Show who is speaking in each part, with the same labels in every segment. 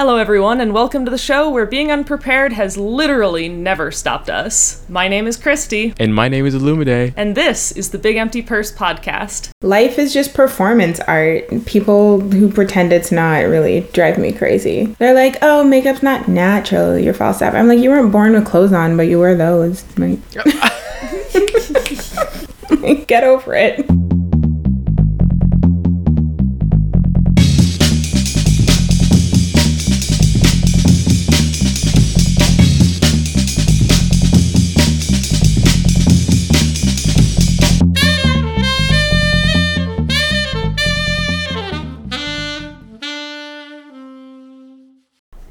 Speaker 1: Hello, everyone, and welcome to the show where being unprepared has literally never stopped us. My name is Christy,
Speaker 2: And my name is Olumide.
Speaker 1: and this is the Big Empty Purse podcast.
Speaker 3: Life is just performance art. People who pretend it's not really drive me crazy. They're like, oh, makeup's not natural, you're false up. I'm like, you weren't born with clothes on, but you wear those. Like, get over it.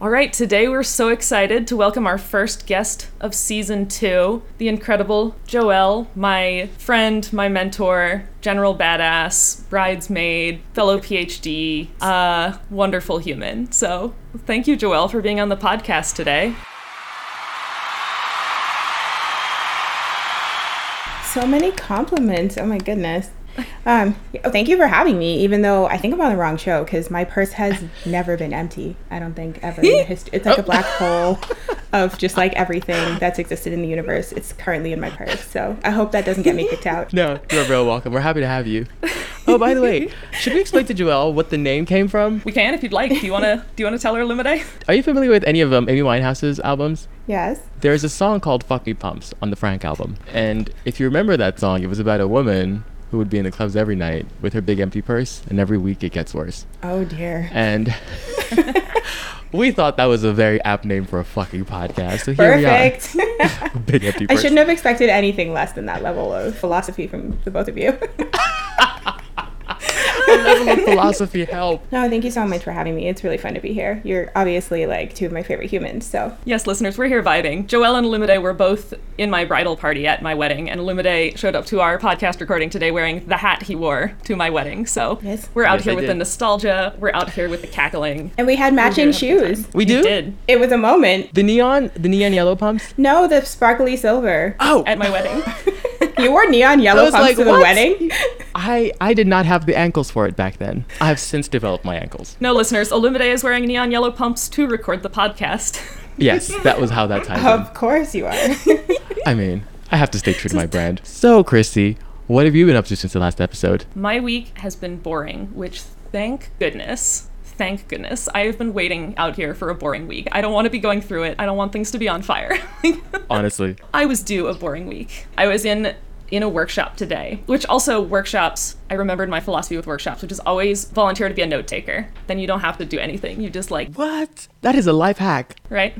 Speaker 1: All right, today we're so excited to welcome our first guest of season two, the incredible Joelle, my friend, my mentor, general badass, bridesmaid, fellow PhD, uh, wonderful human. So thank you, Joelle, for being on the podcast today.
Speaker 3: So many compliments. Oh my goodness. Um, oh, thank you for having me, even though I think I'm on the wrong show because my purse has never been empty. I don't think ever in history. It's like a black hole of just like everything that's existed in the universe. It's currently in my purse. So I hope that doesn't get me kicked out.
Speaker 2: No, you're real welcome. We're happy to have you. Oh, by the way, should we explain to Joelle what the name came from?
Speaker 1: We can if you'd like. Do you wanna do you wanna tell her Lumide?
Speaker 2: Are you familiar with any of um, Amy Winehouse's albums?
Speaker 3: Yes.
Speaker 2: There's a song called Fuck Me Pumps on the Frank album. And if you remember that song, it was about a woman who would be in the clubs every night with her big empty purse, and every week it gets worse.
Speaker 3: Oh dear.
Speaker 2: And we thought that was a very apt name for a fucking podcast. So here
Speaker 3: Perfect.
Speaker 2: we are. Big empty purse.
Speaker 3: I shouldn't have expected anything less than that level of philosophy from the both of you.
Speaker 2: The level of philosophy help.
Speaker 3: no, thank you so much for having me. It's really fun to be here. You're obviously like two of my favorite humans. So
Speaker 1: Yes, listeners, we're here vibing. Joelle and Lumide were both in my bridal party at my wedding, and Lumide showed up to our podcast recording today wearing the hat he wore to my wedding. So
Speaker 3: Yes.
Speaker 1: we're out
Speaker 2: Yes,
Speaker 1: here
Speaker 2: I
Speaker 1: with the nostalgia. We're out here with the cackling.
Speaker 3: and we had matching
Speaker 1: here to have a good
Speaker 3: shoes.
Speaker 2: We do?
Speaker 1: did
Speaker 3: It was a moment.
Speaker 2: The neon, the neon yellow pumps.
Speaker 3: No, the sparkly silver.
Speaker 2: Oh,
Speaker 1: at my wedding.
Speaker 3: You wore neon yellow pumps
Speaker 2: like,
Speaker 3: to the
Speaker 2: what?
Speaker 3: wedding.
Speaker 2: I I did not have the ankles for it back then. I have since developed my ankles.
Speaker 1: no, listeners, Olumide is wearing neon yellow pumps to record the podcast.
Speaker 2: Yes, that was how that ties in.
Speaker 3: Of course you are.
Speaker 2: I mean, I have to stay true to my brand. So, Christy, what have you been up to since the last episode?
Speaker 1: my week has been boring, which thank goodness. Thank goodness. I have been waiting out here for a boring week. I don't want to be going through it. I don't want things to be on fire.
Speaker 2: Honestly,
Speaker 1: I was due a boring week. I was in in a workshop today, which also workshops, I remembered my philosophy with workshops, which is always volunteer to be a note taker. Then you don't have to do anything. You just like,
Speaker 2: what? That is a life hack.
Speaker 1: right?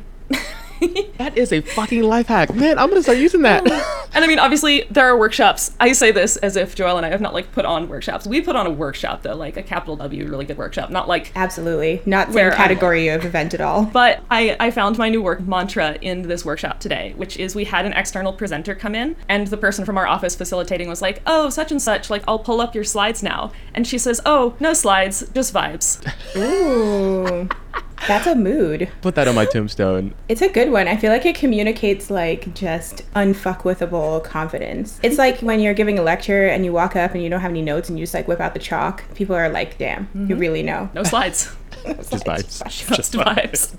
Speaker 2: That is a fucking life hack, man. I'm gonna start using that.
Speaker 1: And I mean, obviously, there are workshops. I say this as if Joelle and I have not like put on workshops. We put on a workshop though, like a capital W, really good workshop, not like
Speaker 3: Absolutely. Not
Speaker 1: Where
Speaker 3: same
Speaker 1: I-
Speaker 3: category of event at all.
Speaker 1: But I, I found my new work mantra in this workshop today, which is we had an external presenter come in, and the person from our office facilitating was like, Oh, such and such, like, I'll pull up your slides now. And she says, Oh, no slides, just vibes.
Speaker 3: Ooh. That's a mood.
Speaker 2: Put that on my tombstone.
Speaker 3: It's a good one. I feel like it communicates like just unfuckwithable confidence. It's like when you're giving a lecture and you walk up and you don't have any notes and you just like whip out the chalk. People are like, damn, you mm-hmm. really know.
Speaker 1: No slides,
Speaker 2: Just vibes.
Speaker 1: just vibes.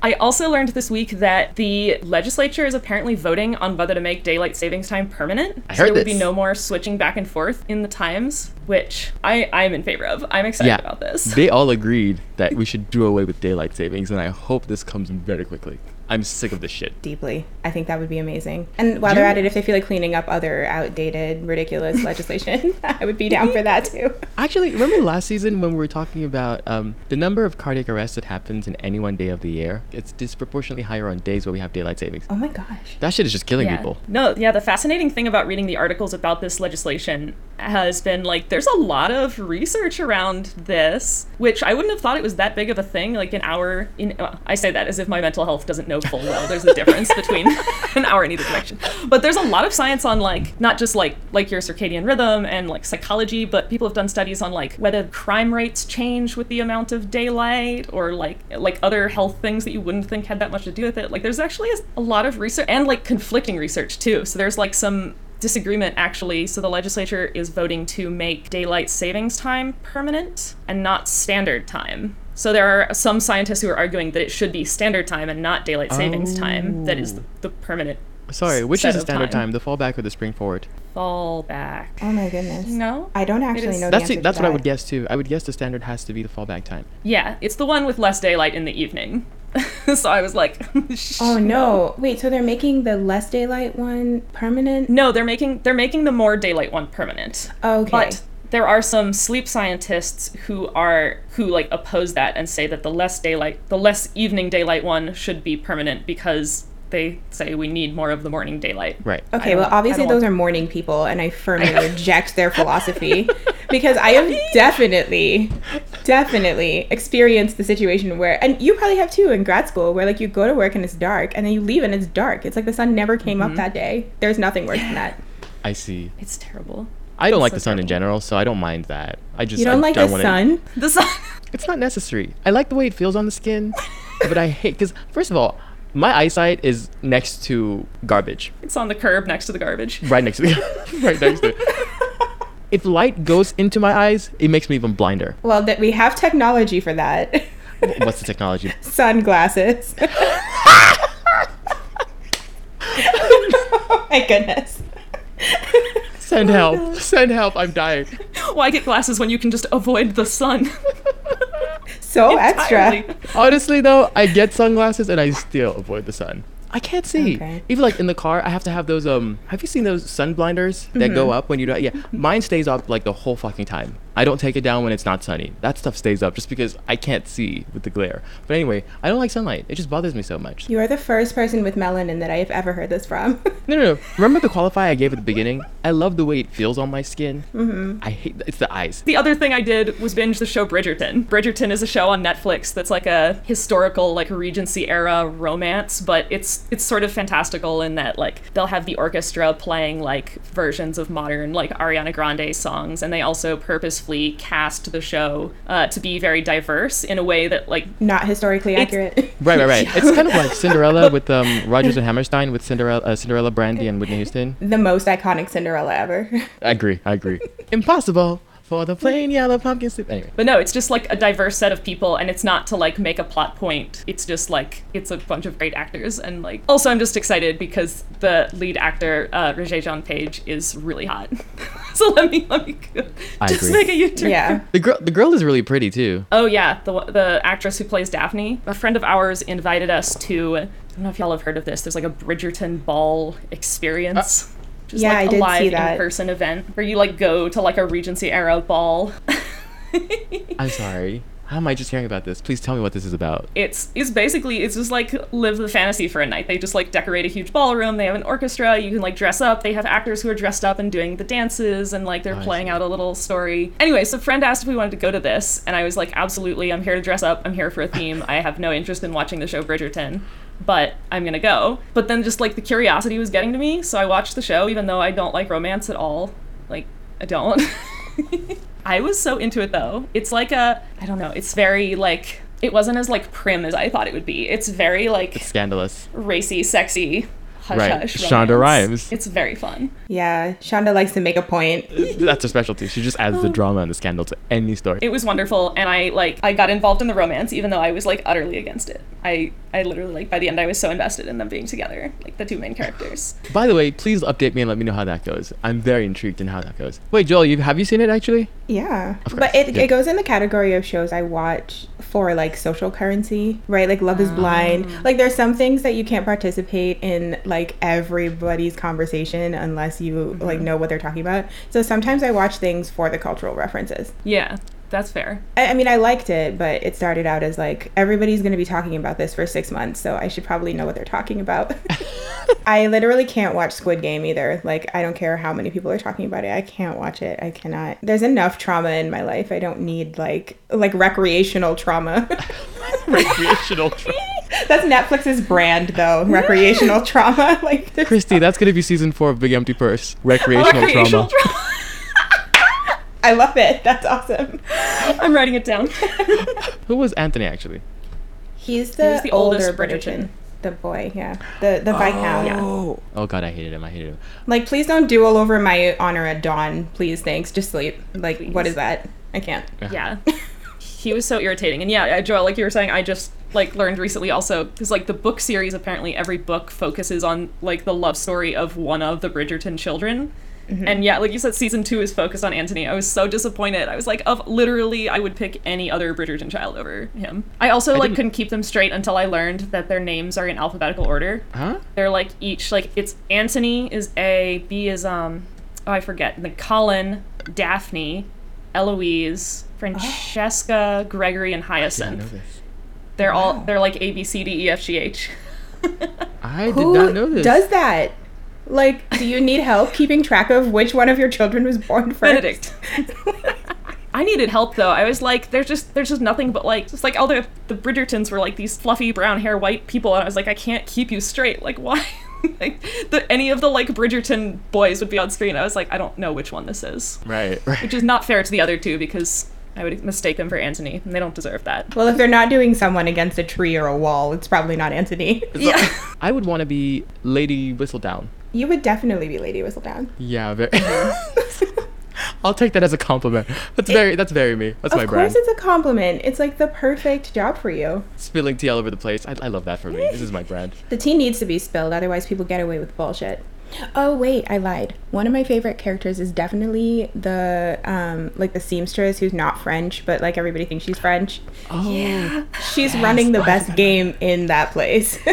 Speaker 1: I also learned this week that the legislature is apparently voting on whether to make daylight savings time permanent.
Speaker 2: I
Speaker 1: so
Speaker 2: heard
Speaker 1: there would be no more switching back and forth in the times, which I, I'm in favor of. I'm excited
Speaker 2: Yeah,
Speaker 1: about this.
Speaker 2: they all agreed that we should do away with daylight savings, and I hope this comes very quickly. I'm sick of this shit.
Speaker 3: Deeply. I think that would be amazing. And while
Speaker 2: You-
Speaker 3: they're at it, if they feel like cleaning up other outdated, ridiculous legislation, I would be down for that too.
Speaker 2: Actually, remember last season when we were talking about um, the number of cardiac arrests that happens in any one day of the year? It's disproportionately higher on days where we have daylight savings.
Speaker 3: Oh my gosh.
Speaker 2: That shit is just killing
Speaker 1: Yeah.
Speaker 2: people.
Speaker 1: No, yeah, the fascinating thing about reading the articles about this legislation has been like there's a lot of research around this, which I wouldn't have thought it was that big of a thing. Like an hour in, well, I say that as if my mental health doesn't know full well. There's a difference between an hour in either direction. But there's a lot of science on like not just like like your circadian rhythm and like psychology, but people have done studies on like whether crime rates change with the amount of daylight or like like other health things that you wouldn't think had that much to do with it. Like there's actually a, a lot of research and like conflicting research too. So there's like some disagreement actually. So the legislature is voting to make daylight savings time permanent and not standard time. So there are some scientists who are arguing that it should be standard time and not daylight savings time that is
Speaker 2: Oh.
Speaker 1: the permanent
Speaker 2: Sorry, which
Speaker 1: set
Speaker 2: is the standard
Speaker 1: time.
Speaker 2: time. the fallback or the spring forward?
Speaker 1: fallback.
Speaker 3: Oh my goodness.
Speaker 1: No?
Speaker 3: I don't actually know.
Speaker 2: That's
Speaker 3: the
Speaker 2: it, that's
Speaker 3: to
Speaker 2: what I would guess too. I would guess the standard has to be the fallback time.
Speaker 1: Yeah, it's the one with less daylight in the evening. so I was like,
Speaker 3: Oh no! Wait, so they're making the less daylight one permanent?
Speaker 1: No, they're making they're making the more daylight one permanent.
Speaker 3: Oh, okay.
Speaker 1: But there are some sleep scientists who are who like oppose that and say that the less daylight the less evening daylight one should be permanent because they say we need more of the morning daylight.
Speaker 2: Right.
Speaker 3: Okay, well, obviously those are morning people, and I firmly reject their philosophy because I have definitely, definitely experienced the situation where, and you probably have too in grad school, where like you go to work and it's dark, and then you leave and it's dark. It's like the sun never came
Speaker 1: Mm-hmm.
Speaker 3: up that day. There's nothing worse than that.
Speaker 2: I see.
Speaker 1: It's terrible.
Speaker 2: I don't like
Speaker 1: so
Speaker 2: the sun in general, so I don't mind that. I just
Speaker 3: You don't
Speaker 2: I
Speaker 3: like
Speaker 2: don't
Speaker 3: the
Speaker 2: wanna-
Speaker 3: sun?
Speaker 1: The sun.
Speaker 2: It's not necessary. I like the way it feels on the skin, but I hate because first of all, my eyesight is next to garbage,
Speaker 1: it's on the curb next to the garbage.
Speaker 2: right next to the, right next to. it. If light goes into my eyes, it makes me even blinder.
Speaker 3: Well, that we have technology for that.
Speaker 2: What's the technology?
Speaker 3: Sunglasses. oh my goodness.
Speaker 2: Send help! Send help! I'm dying.
Speaker 1: Why get glasses when you can just avoid the sun?
Speaker 3: So extra.
Speaker 2: Honestly, though, I get sunglasses and I still avoid the sun. I can't see.
Speaker 3: Okay.
Speaker 2: Even like in the car, I have to have those. Um, have you seen those sun blinders that go up when you don't? Yeah, mine stays up like the whole fucking time. I don't take it down when it's not sunny. That stuff stays up just because I can't see with the glare. But anyway, I don't like sunlight. It just bothers me so much.
Speaker 3: You are the first person with melanin that I have ever heard this from.
Speaker 2: No, no, no. Remember the qualify I gave at the beginning? I love the way it feels on my skin. Mm-hmm. I hate it's the eyes.
Speaker 1: The other thing I did was binge the show Bridgerton. Bridgerton is a show on Netflix that's like a historical, like Regency era romance, but it's it's sort of fantastical in that like they'll have the orchestra playing like versions of modern like Ariana Grande songs, and they also purposefully cast the show uh, to be very diverse in a way that like
Speaker 3: Not historically accurate.
Speaker 2: Right, right, right. It's kind of like Cinderella with um Rodgers and Hammerstein with Cinderella, uh, Cinderella, Brandy, and Whitney Houston.
Speaker 3: the most iconic Cinderella ever.
Speaker 2: I agree. I agree. Impossible for the plain yellow pumpkin soup. Anyway,
Speaker 1: But no, it's just like a diverse set of people, and it's not to like make a plot point. It's just like it's a bunch of great actors, and like also I'm just excited because the lead actor uh, Regé-Jean Page is really hot. so let me let me
Speaker 2: I
Speaker 1: just
Speaker 2: agree.
Speaker 1: make a U-turn.
Speaker 3: yeah.
Speaker 2: the girl, the girl is really pretty too.
Speaker 1: Oh yeah, the the actress who plays Daphne. A friend of ours invited us to. I don't know if y'all have heard of this. There's like a Bridgerton ball experience. Just
Speaker 3: Yeah,
Speaker 1: like
Speaker 3: I
Speaker 1: a
Speaker 3: did see
Speaker 1: live
Speaker 3: that.
Speaker 1: in-person event where you like go to like a Regency era ball.
Speaker 2: I'm sorry. How am I just hearing about this? Please tell me what this is about.
Speaker 1: it's it's basically it's just like live the fantasy for a night. They just like decorate a huge ballroom. They have an orchestra. You can like dress up. They have actors who are dressed up and doing the dances and like they're oh,
Speaker 2: I
Speaker 1: playing out a little story. Anyway, so friend asked if we wanted to go to this, and I was like, absolutely. I'm here to dress up. I'm here for a theme. I have no interest in watching the show Bridgerton. But I'm gonna go. But then just like the curiosity was getting to me, so I watched the show, even though I don't like romance at all. Like, I don't. I was so into it though. It's like a I don't know, it's very like it wasn't as like prim as I thought it would be. It's very like
Speaker 2: Scandalous.
Speaker 1: racy, sexy, hush
Speaker 2: Right.
Speaker 1: hush.
Speaker 2: Shonda
Speaker 1: romance.
Speaker 2: Rhimes.
Speaker 1: It's very fun.
Speaker 3: Yeah. Shonda likes to make a point.
Speaker 2: That's her specialty. She just adds the drama and the scandal to any story.
Speaker 1: It was wonderful and I like I got involved in the romance even though I was like utterly against it. I I literally like by the end I was so invested in them being together, like the two main characters.
Speaker 2: By the way, please update me and let me know how that goes. I'm very intrigued in how that goes. Wait, Joel, you have you seen it actually?
Speaker 3: Yeah. But it,
Speaker 2: yeah.
Speaker 3: it goes in the category of shows I watch for like social currency, right? Like Love is Blind.
Speaker 2: Ah.
Speaker 3: Like there's some things that you can't participate in like everybody's conversation unless you
Speaker 2: Mm-hmm.
Speaker 3: like know what they're talking about. So sometimes I watch things for the cultural references.
Speaker 1: Yeah, that's fair.
Speaker 3: I, I mean, I liked it, but it started out as like everybody's going to be talking about this for six months, so I should probably know what they're talking about. I literally can't watch Squid Game either. Like, I don't care how many people are talking about it. I can't watch it. I cannot. There's enough trauma in my life. I don't need like like recreational trauma.
Speaker 2: Recreational. Tra-
Speaker 3: That's Netflix's brand, though. Recreational trauma. Like, there's-
Speaker 2: Christy, that's gonna be season four of Big Empty Purse. Recreational,
Speaker 1: Recreational
Speaker 2: trauma.
Speaker 1: trauma.
Speaker 3: I love it. That's awesome.
Speaker 1: I'm writing it down.
Speaker 2: Who was Anthony actually?
Speaker 3: He's the,
Speaker 1: was the
Speaker 3: older
Speaker 1: oldest
Speaker 3: Bridgerton.
Speaker 1: Bridgerton.
Speaker 3: The boy, yeah. The the Viscount.
Speaker 1: Yeah.
Speaker 2: Oh. Oh god, I hated him. I hated him.
Speaker 3: Like, please don't duel over my honor at dawn. Please, thanks. Just sleep. Like, what
Speaker 1: Please.
Speaker 3: is that? I can't.
Speaker 1: yeah. he was so irritating. And yeah, uh, Joel, like you were saying, I just like learned recently also because like the book series apparently every book focuses on like the love story of one of the Bridgerton children. And yeah, like you said, season two is focused on Anthony. I was so disappointed. I was like, of literally, I would pick any other Bridgerton child over him. I also like
Speaker 2: didn't-
Speaker 1: couldn't keep them straight until I learned that their names are in alphabetical order.
Speaker 2: Huh?
Speaker 1: They're like each like it's Anthony is A, B is um oh I forget. Then Colin, Daphne, Eloise, Francesca, Gregory, and
Speaker 2: I did not know
Speaker 1: Hyacinth.
Speaker 2: this.
Speaker 1: They're all they're like A B C D E F G H.
Speaker 2: I did
Speaker 3: Who
Speaker 2: not know this.
Speaker 3: does that? Like, do you need help keeping track of which one of your children was born first?
Speaker 1: Benedict. I needed help though. I was like, there's just there's just nothing but like just like all the the Bridgertons were like these fluffy brown hair white people, and I was like, I can't keep you straight. Like why? like the, any of the like Bridgerton boys would be on screen. I was like, I don't know which one this is,
Speaker 2: Right, right.
Speaker 1: which is not fair to the other two because I would mistake them for Anthony, and they don't deserve that.
Speaker 3: Well, if they're not doing someone against a tree or a wall, it's probably not Anthony.
Speaker 1: Yeah.
Speaker 2: I would want to be Lady Whistledown.
Speaker 3: You would definitely be Lady Whistledown.
Speaker 2: Yeah, very. I'll take that as a compliment. That's very. That's very me. That's my brand.
Speaker 3: of course, it's a compliment. It's like the perfect job for you.
Speaker 2: Spilling tea all over the place. I, I love that for me. This is my brand.
Speaker 3: The tea needs to be spilled, otherwise, people get away with bullshit. Oh wait, I lied. One of my favorite characters is definitely the um like the seamstress who's not French, but like everybody thinks she's French.
Speaker 2: Oh.
Speaker 3: yeah, She's running the best game in that place.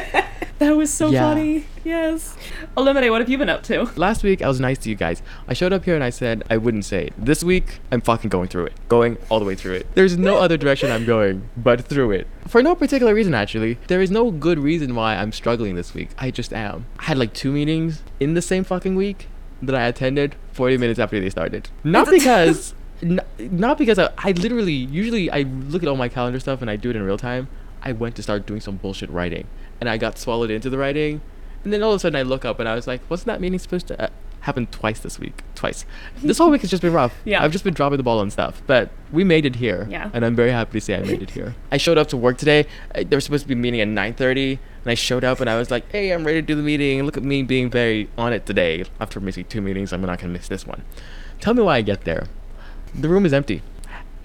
Speaker 1: That was so
Speaker 2: Yeah.
Speaker 1: funny. Yes. Elimine, what have you been up to?
Speaker 2: Last week I was nice to you guys. I showed up here and I said I wouldn't say it. This week I'm fucking going through it. Going all the way through it. There's no other direction I'm going but through it. For no particular reason actually. There is no good reason why I'm struggling this week. I just am. I had like two meetings in the same fucking week that I attended 40 minutes after they started. Not because n- not because I, I literally usually I look at all my calendar stuff and I do it in real time. I went to start doing some bullshit writing and I got swallowed into the writing and then all of a sudden I look up and I was like, wasn't that meeting supposed to uh, happen twice this week? Twice. This whole week has just been rough.
Speaker 1: Yeah.
Speaker 2: I've just been dropping the ball on stuff, but we made it here.
Speaker 1: Yeah.
Speaker 2: And I'm very happy to say I made it here. I showed up to work today. Uh, There was supposed to be a meeting at 9:30, and I showed up and I was like, "Hey, I'm ready to do the meeting. Look at me being very on it today. After missing two meetings, I'm not gonna miss this one." Tell me why I get there. The room is empty,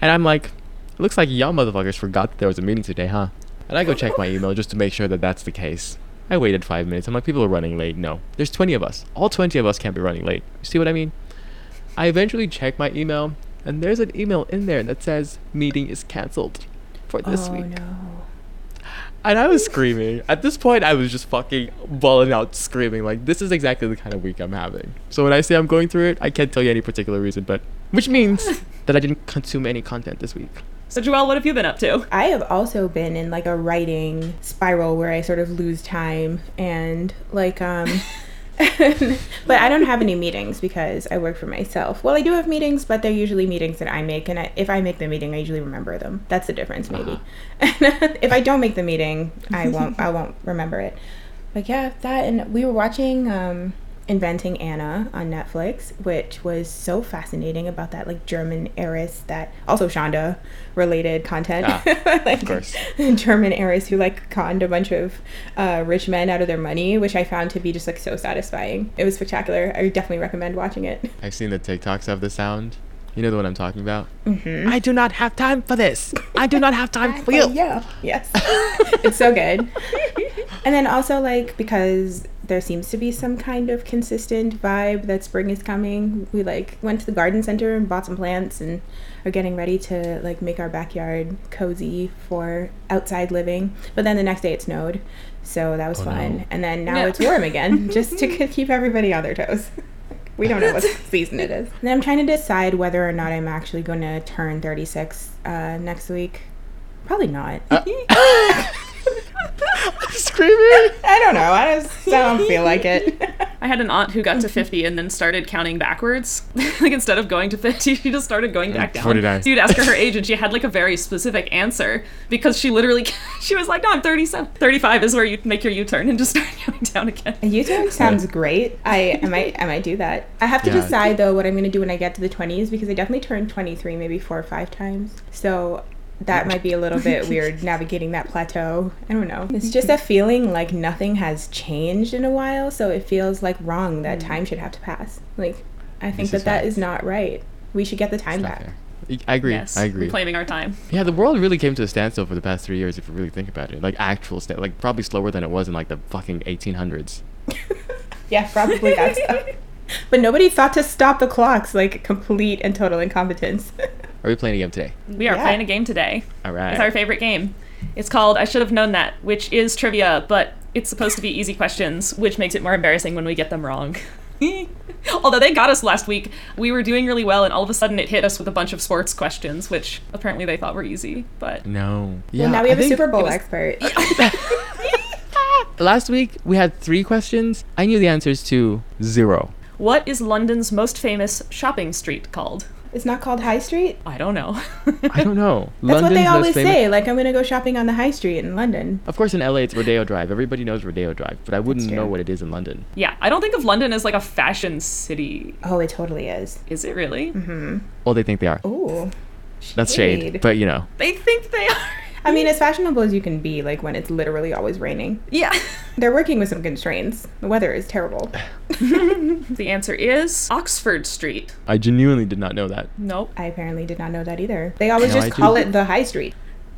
Speaker 2: and I'm like, "Looks like y'all motherfuckers forgot that there was a meeting today, huh?" And I go check my email just to make sure that that's the case. I waited five minutes. I'm like, people are running late. No, there's 20 of us. All 20 of us can't be running late. You see what I mean? I eventually check my email, and there's an email in there that says meeting is canceled for this
Speaker 3: oh
Speaker 2: week.
Speaker 3: no.
Speaker 2: And I was screaming. At this point, I was just fucking bawling out, screaming. Like, this is exactly the kind of week I'm having. So when I say I'm going through it, I can't tell you any particular reason, but which means that I didn't consume any content this week.
Speaker 1: So Joelle, what have you been up to?
Speaker 3: I have also been in like a writing spiral where I sort of lose time and like um but I don't have any meetings because I work for myself. Well, I do have meetings, but they're usually meetings that I make and I, if I make the meeting, I usually remember them. That's the difference maybe. if I don't make the meeting, I won't I won't remember it. But yeah, that and we were watching um Inventing Anna on Netflix, which was so fascinating about that like German heiress that also Shonda related content.
Speaker 2: Ah,
Speaker 3: like,
Speaker 2: of course.
Speaker 3: German heiress who like conned a bunch of uh, rich men out of their money, which I found to be just like so satisfying. It was spectacular. I would definitely recommend watching it.
Speaker 2: I've seen the TikToks of the sound. You know the one I'm talking about? Mm-hmm. I do not have time for this. I do not have time for you.
Speaker 3: Yeah. Yes. it's so good. And then also like because there seems to be some kind of consistent vibe that spring is coming. We like went to the garden center and bought some plants and are getting ready to like make our backyard cozy for outside living. But then the next day it snowed. So that was
Speaker 2: Oh,
Speaker 3: fun.
Speaker 2: no.
Speaker 3: And then now
Speaker 1: No.
Speaker 3: it's warm again just to keep everybody on their toes. We don't know what season it is. And I'm trying to decide whether or not I'm actually going to turn 36 uh, next week. Probably not.
Speaker 2: Screaming.
Speaker 3: I don't know. I just I don't feel like it.
Speaker 1: I had an aunt who got to 50 and then started counting backwards. like instead of going to 50, she just started going back down.
Speaker 2: 49.
Speaker 1: So you'd ask her her age and she had like a very specific answer because she literally, she was like, no, I'm 37. 35 is where you make your U-turn and just start counting down again.
Speaker 3: A U-turn sounds great. I I might I might do that. I have to
Speaker 2: Yeah.
Speaker 3: decide though what I'm going to do when I get to the 20s because I definitely turned 23 maybe four or five times. So that might be a little bit weird navigating that plateau. I don't know. It's mm-hmm. just a feeling like nothing has changed in a while, so it feels like wrong that mm-hmm. time should have to pass. Like I think
Speaker 2: This
Speaker 3: that
Speaker 2: is
Speaker 3: that
Speaker 2: facts.
Speaker 3: is not right. We should get the time back.
Speaker 2: fair. I agree.
Speaker 1: Yes,
Speaker 2: I agree.
Speaker 1: reclaiming our time.
Speaker 2: Yeah, the world really came to a standstill for the past three years, if you really think about it. Like actual, sta- like probably slower than it was in like the fucking 1800s.
Speaker 3: Yeah, probably that stuff. But nobody thought to stop the clocks, like complete and total incompetence.
Speaker 2: Are we playing a game today?
Speaker 1: We are
Speaker 3: Yeah.
Speaker 1: playing a game today.
Speaker 2: All right.
Speaker 1: It's our favorite game. It's called I Should Have Known That, which is trivia, but it's supposed to be easy questions, which makes it more embarrassing when we get them wrong. Although they got us last week, we were doing really well, and all of a sudden it hit us with a bunch of sports questions, which apparently they thought were easy. But
Speaker 2: No. Yeah.
Speaker 3: well, now we have a Super Bowl
Speaker 1: was-
Speaker 3: expert.
Speaker 2: Last week we had three questions. I knew the answers to zero.
Speaker 1: what is London's most famous shopping street called?
Speaker 3: It's not called High Street.
Speaker 1: I don't know.
Speaker 2: I don't know.
Speaker 3: That's what they always
Speaker 2: famous-
Speaker 3: say. Like, I'm gonna go shopping on the High Street in London.
Speaker 2: Of course, in LA it's Rodeo Drive. Everybody knows Rodeo Drive, but I wouldn't
Speaker 3: true.
Speaker 2: know what it is in London.
Speaker 1: yeah, I don't think of London as like a fashion city.
Speaker 3: Oh, it totally is.
Speaker 1: Is it really? Mm hmm.
Speaker 2: Well, they think they are.
Speaker 3: Oh.
Speaker 2: That's shade, but you know.
Speaker 1: They think they are.
Speaker 3: I mean, as fashionable as you can be, like when it's literally always raining.
Speaker 1: Yeah.
Speaker 3: They're working with some constraints. The weather is terrible.
Speaker 1: the answer is Oxford Street.
Speaker 2: I genuinely did not know that.
Speaker 1: Nope.
Speaker 3: I apparently did not know that either. They always
Speaker 2: No,
Speaker 3: just
Speaker 2: I
Speaker 3: call
Speaker 2: do.
Speaker 3: it the High Street.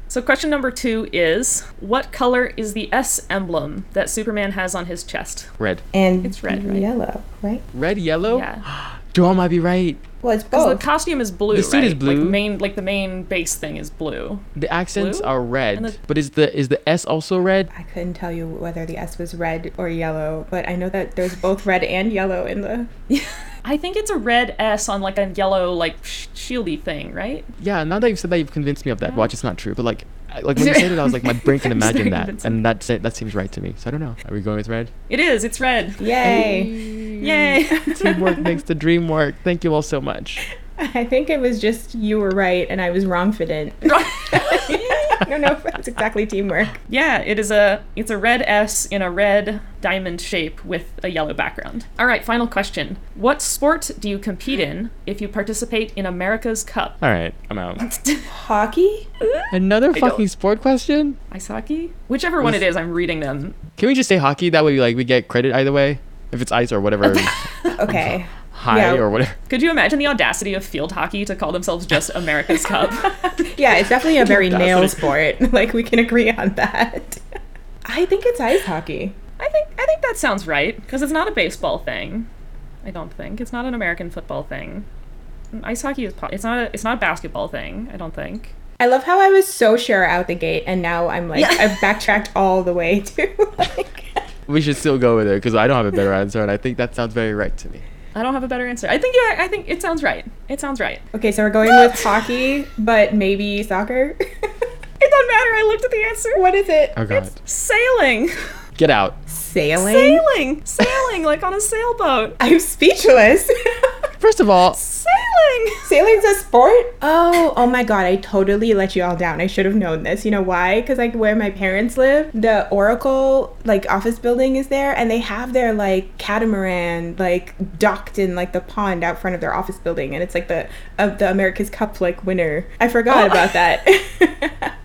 Speaker 1: So, question number two is What color is the S emblem that Superman has on his chest?
Speaker 2: Red.
Speaker 3: And
Speaker 1: It's red, right?
Speaker 3: yellow, right?
Speaker 2: Red, yellow?
Speaker 1: Yeah.
Speaker 2: Joel might be right.
Speaker 3: Well, it's
Speaker 1: Because
Speaker 3: both.
Speaker 1: the costume is blue.
Speaker 2: The suit
Speaker 1: right?
Speaker 2: is blue.
Speaker 1: Like main, like the main base thing is blue.
Speaker 2: The accents
Speaker 1: Blue?
Speaker 2: are red,
Speaker 1: And the-
Speaker 2: but is the is the S also red?
Speaker 3: I couldn't tell you whether the S was red or yellow, but I know that there's both red and yellow in the.
Speaker 1: I think it's a red S on like a yellow, like sh- shieldy thing, right?
Speaker 2: Yeah. Now that you've said that, you've convinced me of that. Watch, it's not true, but like, I- like when you said it, I was like, my brain can imagine that, and that se- that seems right to me. So I don't know. Are we going with red?
Speaker 1: It is. It's red.
Speaker 3: Yay!
Speaker 1: Yay.
Speaker 2: Teamwork makes the dream work. Thank you all so much.
Speaker 3: I think it was just you were right and I was wrong fident. I don't know if that's exactly teamwork.
Speaker 1: yeah, it is a it's a red S in a red diamond shape with a yellow background. All right, final question. What sport do you compete in if you participate in America's Cup?
Speaker 2: All right, I'm out.
Speaker 3: Hockey?
Speaker 2: Another
Speaker 1: don't-
Speaker 2: fucking sport question?
Speaker 1: Ice hockey? Whichever one it is, I'm reading them.
Speaker 2: Can we just say hockey? That way, like, we get credit either way. If it's ice or whatever,
Speaker 3: Okay.
Speaker 2: high
Speaker 3: Yeah.
Speaker 2: or whatever.
Speaker 1: Could you imagine the audacity of field hockey to call themselves just America's Cup?
Speaker 3: Yeah, it's definitely a very male sport. Like we can agree on that. I think it's ice hockey.
Speaker 1: I think I think that sounds right because it's not a baseball thing. I don't think it's not an American football thing. Ice hockey is po- it's not a, it's not a basketball thing. I don't think.
Speaker 3: I love how I was so sure out the gate, and now I'm like
Speaker 1: Yeah.
Speaker 3: I've backtracked all the way to like.
Speaker 2: We should still go with it because I don't have a better answer, and I think that sounds very right to me.
Speaker 1: I don't have a better answer. I think yeah. I think it sounds right. It sounds right.
Speaker 3: Okay, so we're going with hockey, but maybe soccer.
Speaker 1: It doesn't matter. I looked at the answer.
Speaker 3: what is it?
Speaker 2: Oh god,
Speaker 1: Sailing,
Speaker 2: get out!
Speaker 3: Sailing.
Speaker 1: sailing, sailing like on a sailboat.
Speaker 3: I'm speechless.
Speaker 2: First of all,
Speaker 1: Sailing.
Speaker 3: Sailing's a sport? Oh, oh my god, I totally let you all down. I should have known this. You know why? Because like where my parents live, the Oracle like office building is there, and they have their like catamaran like docked in like the pond out front of their office building, and it's like the of the America's Cup like winner. I forgot
Speaker 1: Oh.
Speaker 3: about that.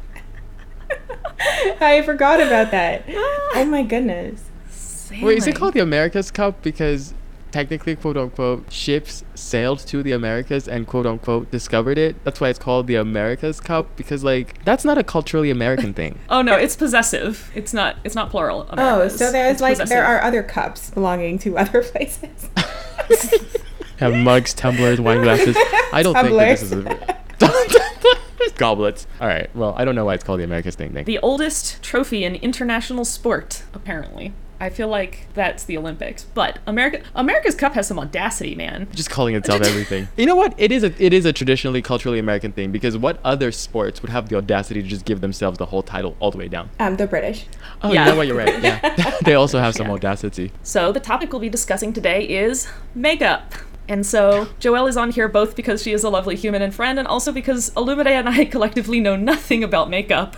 Speaker 3: I forgot about that. Ah. Oh my goodness.
Speaker 2: wait, is it called the America's Cup because technically, quote unquote, ships sailed to the Americas and quote unquote discovered it? That's why it's called the America's Cup because like that's not a culturally American thing.
Speaker 1: Oh no, it's possessive. It's not. It's not plural.
Speaker 3: Oh,
Speaker 1: Americas.
Speaker 3: so there's
Speaker 1: It's
Speaker 3: like
Speaker 1: possessive.
Speaker 3: there are other cups belonging to other places.
Speaker 2: Have mugs, tumblers, wine glasses. I don't think that this is a goblets. All right. Well, I don't know why it's called the America's thing. Thank
Speaker 1: the oldest trophy in international sport. Apparently, I feel like that's the Olympics. But America, America's Cup has some audacity, man.
Speaker 2: just calling itself everything. You know what? It is a it is a traditionally culturally American thing because what other sports would have the audacity to just give themselves the whole title all the way down?
Speaker 3: Um, the British.
Speaker 2: Oh,
Speaker 1: Yeah.
Speaker 2: you know what? You're right. Yeah, they also have some
Speaker 1: Yeah.
Speaker 2: audacity.
Speaker 1: So the topic we'll be discussing today is makeup. And so Joelle is on here both because she is a lovely human and friend, and also because Olumide and I collectively know nothing about makeup.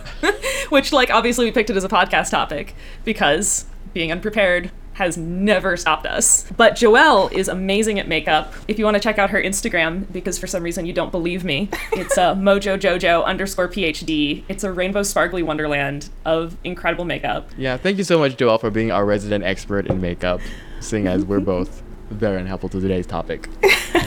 Speaker 1: Which, like, obviously we picked it as a podcast topic because being unprepared has never stopped us. But Joelle is amazing at makeup. If you want to check out her Instagram, because for some reason you don't believe me, it's uh, mojojojo underscore PhD. It's a rainbow sparkly wonderland of incredible makeup.
Speaker 2: Yeah. Thank you so much, Joelle, for being our resident expert in makeup, seeing as we're both very unhelpful to today's topic.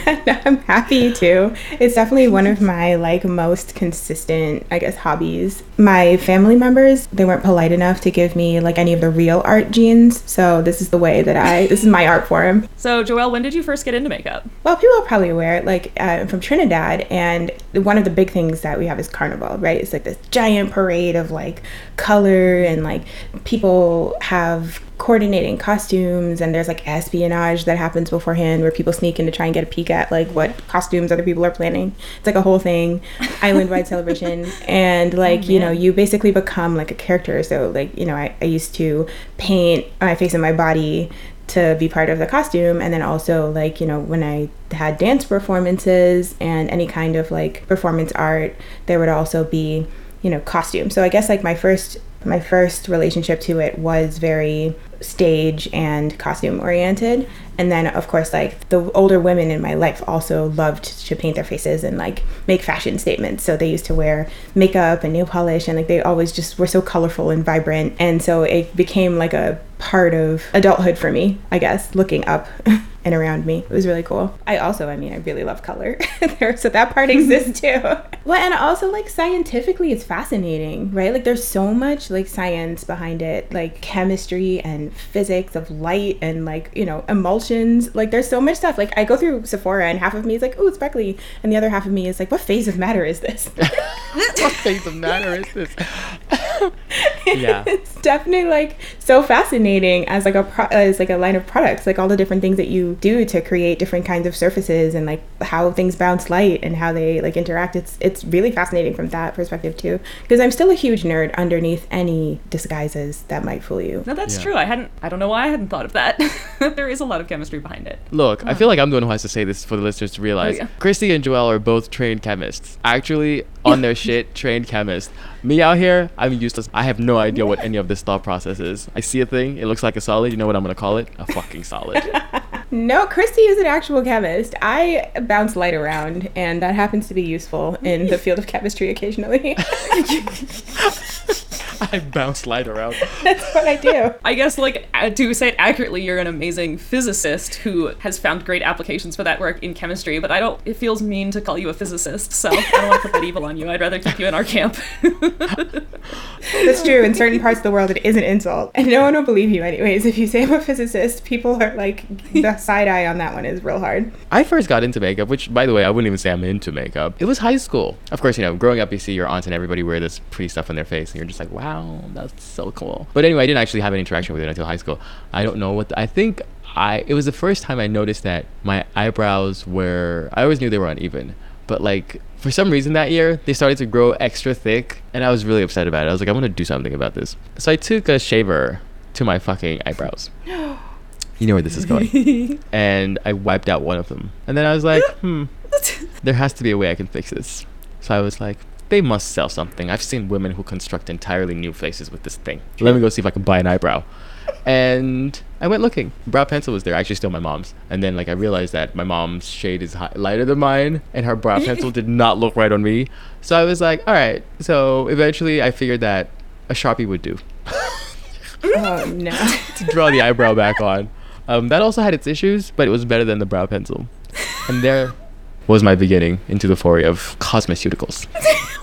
Speaker 3: no, I'm happy to. It's definitely one of my like most consistent, I guess, hobbies. My family members, they weren't polite enough to give me like any of the real art genes, so this is the way that I this is my art form.
Speaker 1: So, Joelle, when did you first get into makeup?
Speaker 3: Well, people are probably aware, like uh, I'm from Trinidad, and one of the big things that we have is carnival, right? It's like this giant parade of like color and like people have coordinating costumes and there's like espionage that happens beforehand where people sneak in to try and get a peek at like what costumes other people are planning. It's like a whole thing. Island wide celebration. And oh, like oh, you know you basically become like a character. So like you know I, I used to paint my face and my body to be part of the costume. And then also like you know when i had dance performances and any kind of like performance art there would also be you know costume so i guess like my first my first relationship to it was very stage and costume oriented. And then of course like the older women in my life also loved to paint their faces and like make fashion statements. So they used to wear makeup and nail polish and like they always just were so colorful and vibrant. And so it became like a part of adulthood for me i guess looking up and around me. It was really cool. I also, I mean, I really love color there, so that part exists too. well, and also like scientifically, it's fascinating, right? Like there's so much like science behind it, like chemistry and physics of light and like you know emulsions. Like there's so much stuff. Like I go through Sephora and half of me is like, oh, it's sparkly, and the other half of me is like, what phase of matter is this?
Speaker 2: what phase of matter is this?
Speaker 3: yeah, it's definitely like so fascinating as like a pro- as like a line of products, like all the different things that you do to create different kinds of surfaces and like how things bounce light and how they like interact. It's it's really fascinating from that perspective too because i'm still a huge nerd underneath any disguises that might fool you.
Speaker 1: No that's yeah. true. I hadn't i don't know why i hadn't thought of that. There is a lot of chemistry behind it.
Speaker 2: Look i feel like i'm the one who has to say this for the listeners to realize. Oh, yeah. christy and joelle are both trained chemists. Actually on their shit trained chemist. me out here i'm useless i have no idea what any of this thought process is i see a thing it looks like a solid you know what i'm gonna call it a fucking solid
Speaker 3: No, Christy is an actual chemist. I bounce light around, and that happens to be useful in the field of chemistry occasionally.
Speaker 2: I bounce light around.
Speaker 3: That's what I do.
Speaker 1: I guess, like, uh, to say it accurately, you're an amazing physicist who has found great applications for that work in chemistry, but I don't, it feels mean to call you a physicist, so I don't want to put that evil on you. I'd rather keep you in our camp.
Speaker 3: That's true. In certain parts of the world, it is an insult. And no one will believe you, anyways. If you say I'm a physicist, people are like, the side eye on that one is real hard.
Speaker 2: I first got into makeup, which, by the way, I wouldn't even say I'm into makeup. It was high school. Of course, you know, growing up, you see your aunts and everybody wear this pretty stuff on their face, and you're just like, wow, that's so cool. But anyway, I didn't actually have an interaction with it until high school. I don't know what, the, I think I, it was the first time I noticed that my eyebrows were, I always knew they were uneven, but like, for some reason that year, they started to grow extra thick, and I was really upset about it. I was like, I want to do something about this. So I took a shaver to my fucking eyebrows. you know where this is going. and I wiped out one of them. And then I was like, hmm, there has to be a way I can fix this. So I was like, they must sell something. I've seen women who construct entirely new faces with this thing. Let me go see if I can buy an eyebrow. And I went looking. Brow pencil was there. I actually stole my mom's. And then like I realized that my mom's shade is high- lighter than mine, and her brow pencil did not look right on me. So I was like, all right. So eventually, I figured that a sharpie would do.
Speaker 3: oh no!
Speaker 2: to draw the eyebrow back on. Um, that also had its issues, but it was better than the brow pencil. And there was my beginning into the foray of cosmeceuticals.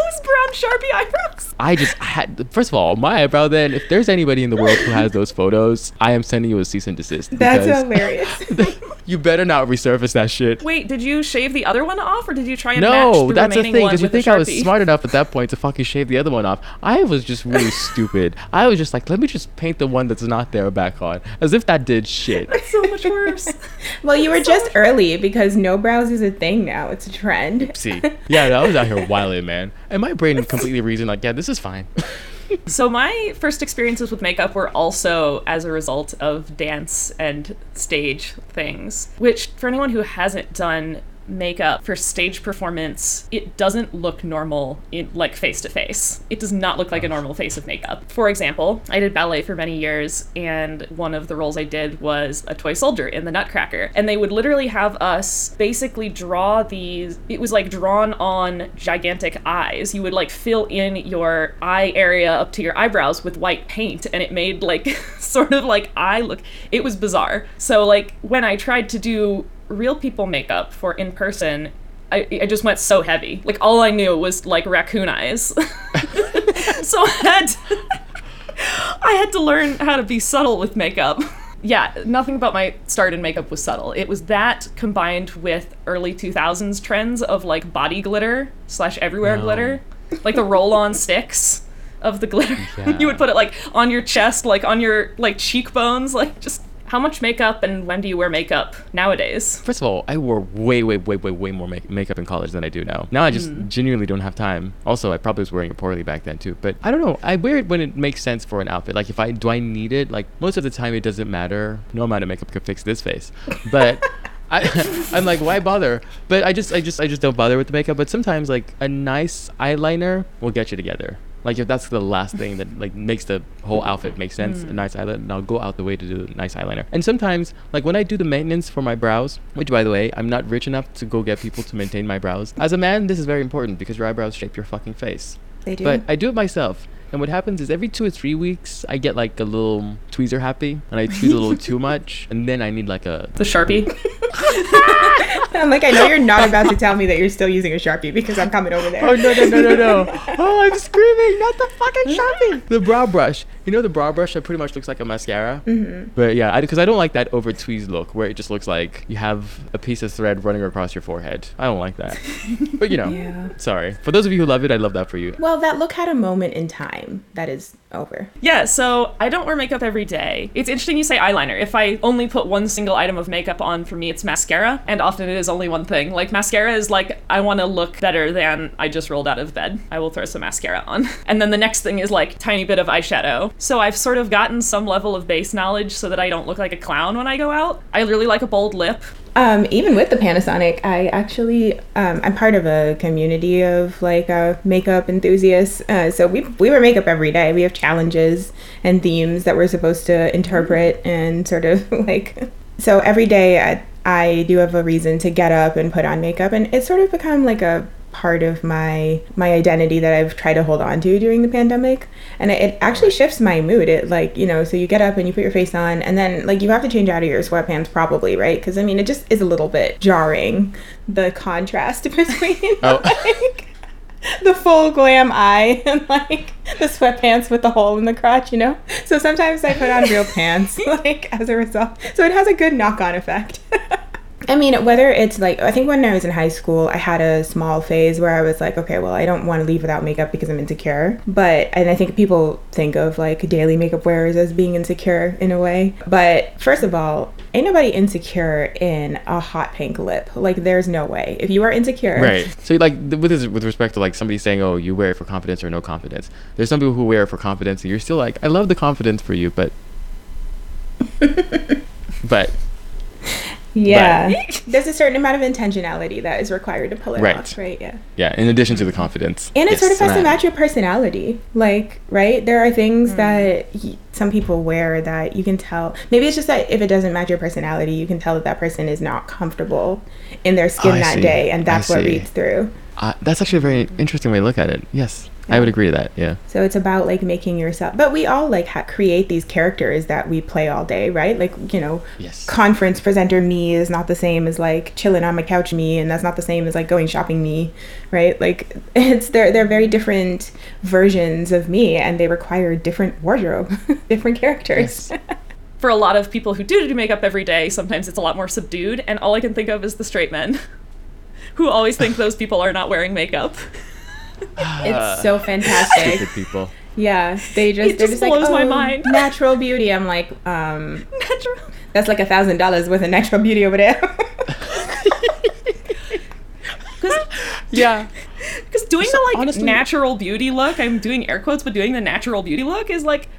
Speaker 1: Sharpie eyebrows.
Speaker 2: I just had, first of all, my eyebrow then, if there's anybody in the world who has those photos, I am sending you a cease and desist.
Speaker 3: That's hilarious.
Speaker 2: you better not resurface that shit.
Speaker 1: Wait, did you shave the other one off or did you try and no, match that's the thing. Did you think I
Speaker 2: was smart enough at that point to fucking shave the other one off? I was just really stupid. I was just like, let me just paint the one that's not there back on. As if that did shit.
Speaker 1: That's so much worse.
Speaker 3: well, you were just early because no brows is a thing now. It's a trend.
Speaker 2: See, yeah, I was out here wilding, man. And my brain completely reasoned like, yeah, this is fine.
Speaker 1: so my first experiences with makeup were also as a result of dance and stage things, which for anyone who hasn't done makeup for stage performance, it doesn't look normal in like face to face. It does not look like a normal face of makeup. For example, I did ballet for many years and one of the roles I did was a toy soldier in the Nutcracker. And they would literally have us basically draw these it was like drawn on gigantic eyes. You would like fill in your eye area up to your eyebrows with white paint and it made like sort of like eye look it was bizarre. So like when I tried to do real people makeup for in person, I, I just went so heavy. Like all I knew was like raccoon eyes. so I had I had to learn how to be subtle with makeup. Yeah, nothing about my start in makeup was subtle. It was that combined with early 2000s trends of like body glitter slash everywhere
Speaker 2: No.
Speaker 1: glitter, like the roll-on sticks of the glitter.
Speaker 2: Yeah.
Speaker 1: you would put it like on your chest, like on your like cheekbones, like just how much makeup and when do you wear makeup nowadays?
Speaker 2: First of all, I wore way, way, way, way, way more make- makeup in college than I do now. Now I just hmm. genuinely don't have time. Also, I probably was wearing it poorly back then too. But I don't know. I wear it when it makes sense for an outfit. Like if I do, I need it. Like most of the time, it doesn't matter. No amount of makeup could fix this face. But. I, I'm like, why bother? But I just, I just, I just don't bother with the makeup. But sometimes, like, a nice eyeliner will get you together. Like, if that's the last thing that like makes the whole outfit make sense, a mm. nice eyeliner, and I'll go out the way to do a nice eyeliner. And sometimes, like when I do the maintenance for my brows, which by the way, I'm not rich enough to go get people to maintain my brows. As a man, this is very important because your eyebrows shape your fucking face.
Speaker 3: They do.
Speaker 2: But I do it myself. And what happens is every two or three weeks, I get like a little tweezer happy, and I tweeze a little too much, and then I need like a
Speaker 1: The Sharpie?
Speaker 3: I'm like, I know you're not about to tell me that you're still using a sharpie because I'm coming over there.
Speaker 2: Oh no no no no no! Oh, I'm screaming! Not the fucking sharpie. The brow brush. You know the brow brush that pretty much looks like a mascara. Mm-hmm. But yeah, because I, don't like that over tweezed look where it just looks like you have a piece of thread running across your forehead. I don't like that. but you know,
Speaker 3: Yeah.
Speaker 2: sorry for those of you who love it. I love that for you.
Speaker 3: Well, that look had a moment in time that is over.
Speaker 1: Yeah, so I don't wear makeup every day. It's interesting you say eyeliner. If I only put one single item of makeup on, for me it's mascara, and often it is only one thing. Like mascara is like I want to look better than I just rolled out of bed. I will throw some mascara on. And then the next thing is like tiny bit of eyeshadow. So I've sort of gotten some level of base knowledge so that I don't look like a clown when I go out. I really like a bold lip.
Speaker 3: Um, even with the pandemic, I actually um, I'm part of a community of like uh, makeup enthusiasts. Uh, so we we wear makeup every day. We have challenges and themes that we're supposed to interpret and sort of like. So every day I I do have a reason to get up and put on makeup, and it's sort of become like a part of my my identity that I've tried to hold on to during the pandemic. And it, it actually shifts my mood. It like you know so you get up and you put your face on and then like you have to change out of your sweatpants probably right? Because I mean it just is a little bit jarring the contrast between
Speaker 2: Oh.
Speaker 3: like the full glam eye and like the sweatpants with the hole in the crotch you know? So sometimes I put on real pants like as a result. So it has a good knock-on effect I mean, whether it's like, I think when I was in high school, I had a small phase where I was like, okay, well, I don't want to leave without makeup because I'm insecure. But, and I think people think of like daily makeup wearers as being insecure in a way. But first of all, ain't nobody insecure in a hot pink lip. Like, there's no way. If you are insecure,
Speaker 2: Right. So like with this, with respect to like somebody saying, "Oh, you wear it for confidence or no confidence." There's some people who wear it for confidence, and you're still like, "I love the confidence for you," but but
Speaker 3: yeah, there's a certain amount of intentionality that is required to pull it
Speaker 2: Right.
Speaker 3: off, right? Yeah.
Speaker 2: yeah. In addition to the confidence,
Speaker 3: And it sort of has to match your personality. Like, right? There are things that y- some people wear that you can tell. Maybe it's just that if it doesn't match your personality, you can tell that that person is not comfortable in their skin
Speaker 2: I
Speaker 3: that
Speaker 2: see.
Speaker 3: day. And that's what reads through.
Speaker 2: Uh, that's actually a very interesting way to look at it. Yes, I would agree to that. Yeah.
Speaker 3: So it's about like making yourself. But we all like ha- create these characters that we play all day, right? Like, you know,
Speaker 2: Yes.
Speaker 3: conference presenter me is not the same as like chilling on my couch me and that's not the same as like going shopping me right like it's they're they're very different versions of me and they require different wardrobe different characters
Speaker 2: Yes.
Speaker 1: For a lot of people who do do makeup every day, sometimes it's a lot more subdued, and all I can think of is the straight men. Who always think those people are not wearing makeup.
Speaker 3: It's so fantastic
Speaker 2: Stupid people.
Speaker 3: yeah they just
Speaker 1: It
Speaker 3: they're
Speaker 1: just
Speaker 3: just like
Speaker 1: blows my
Speaker 3: "Oh,
Speaker 1: mind."
Speaker 3: natural beauty i'm like um
Speaker 1: Natural.
Speaker 3: that's like a thousand dollars worth of natural beauty over there
Speaker 2: Yeah.
Speaker 1: Because doing
Speaker 2: So,
Speaker 1: the like
Speaker 2: honestly-
Speaker 1: natural beauty look, I'm doing air quotes, but doing the natural beauty look is like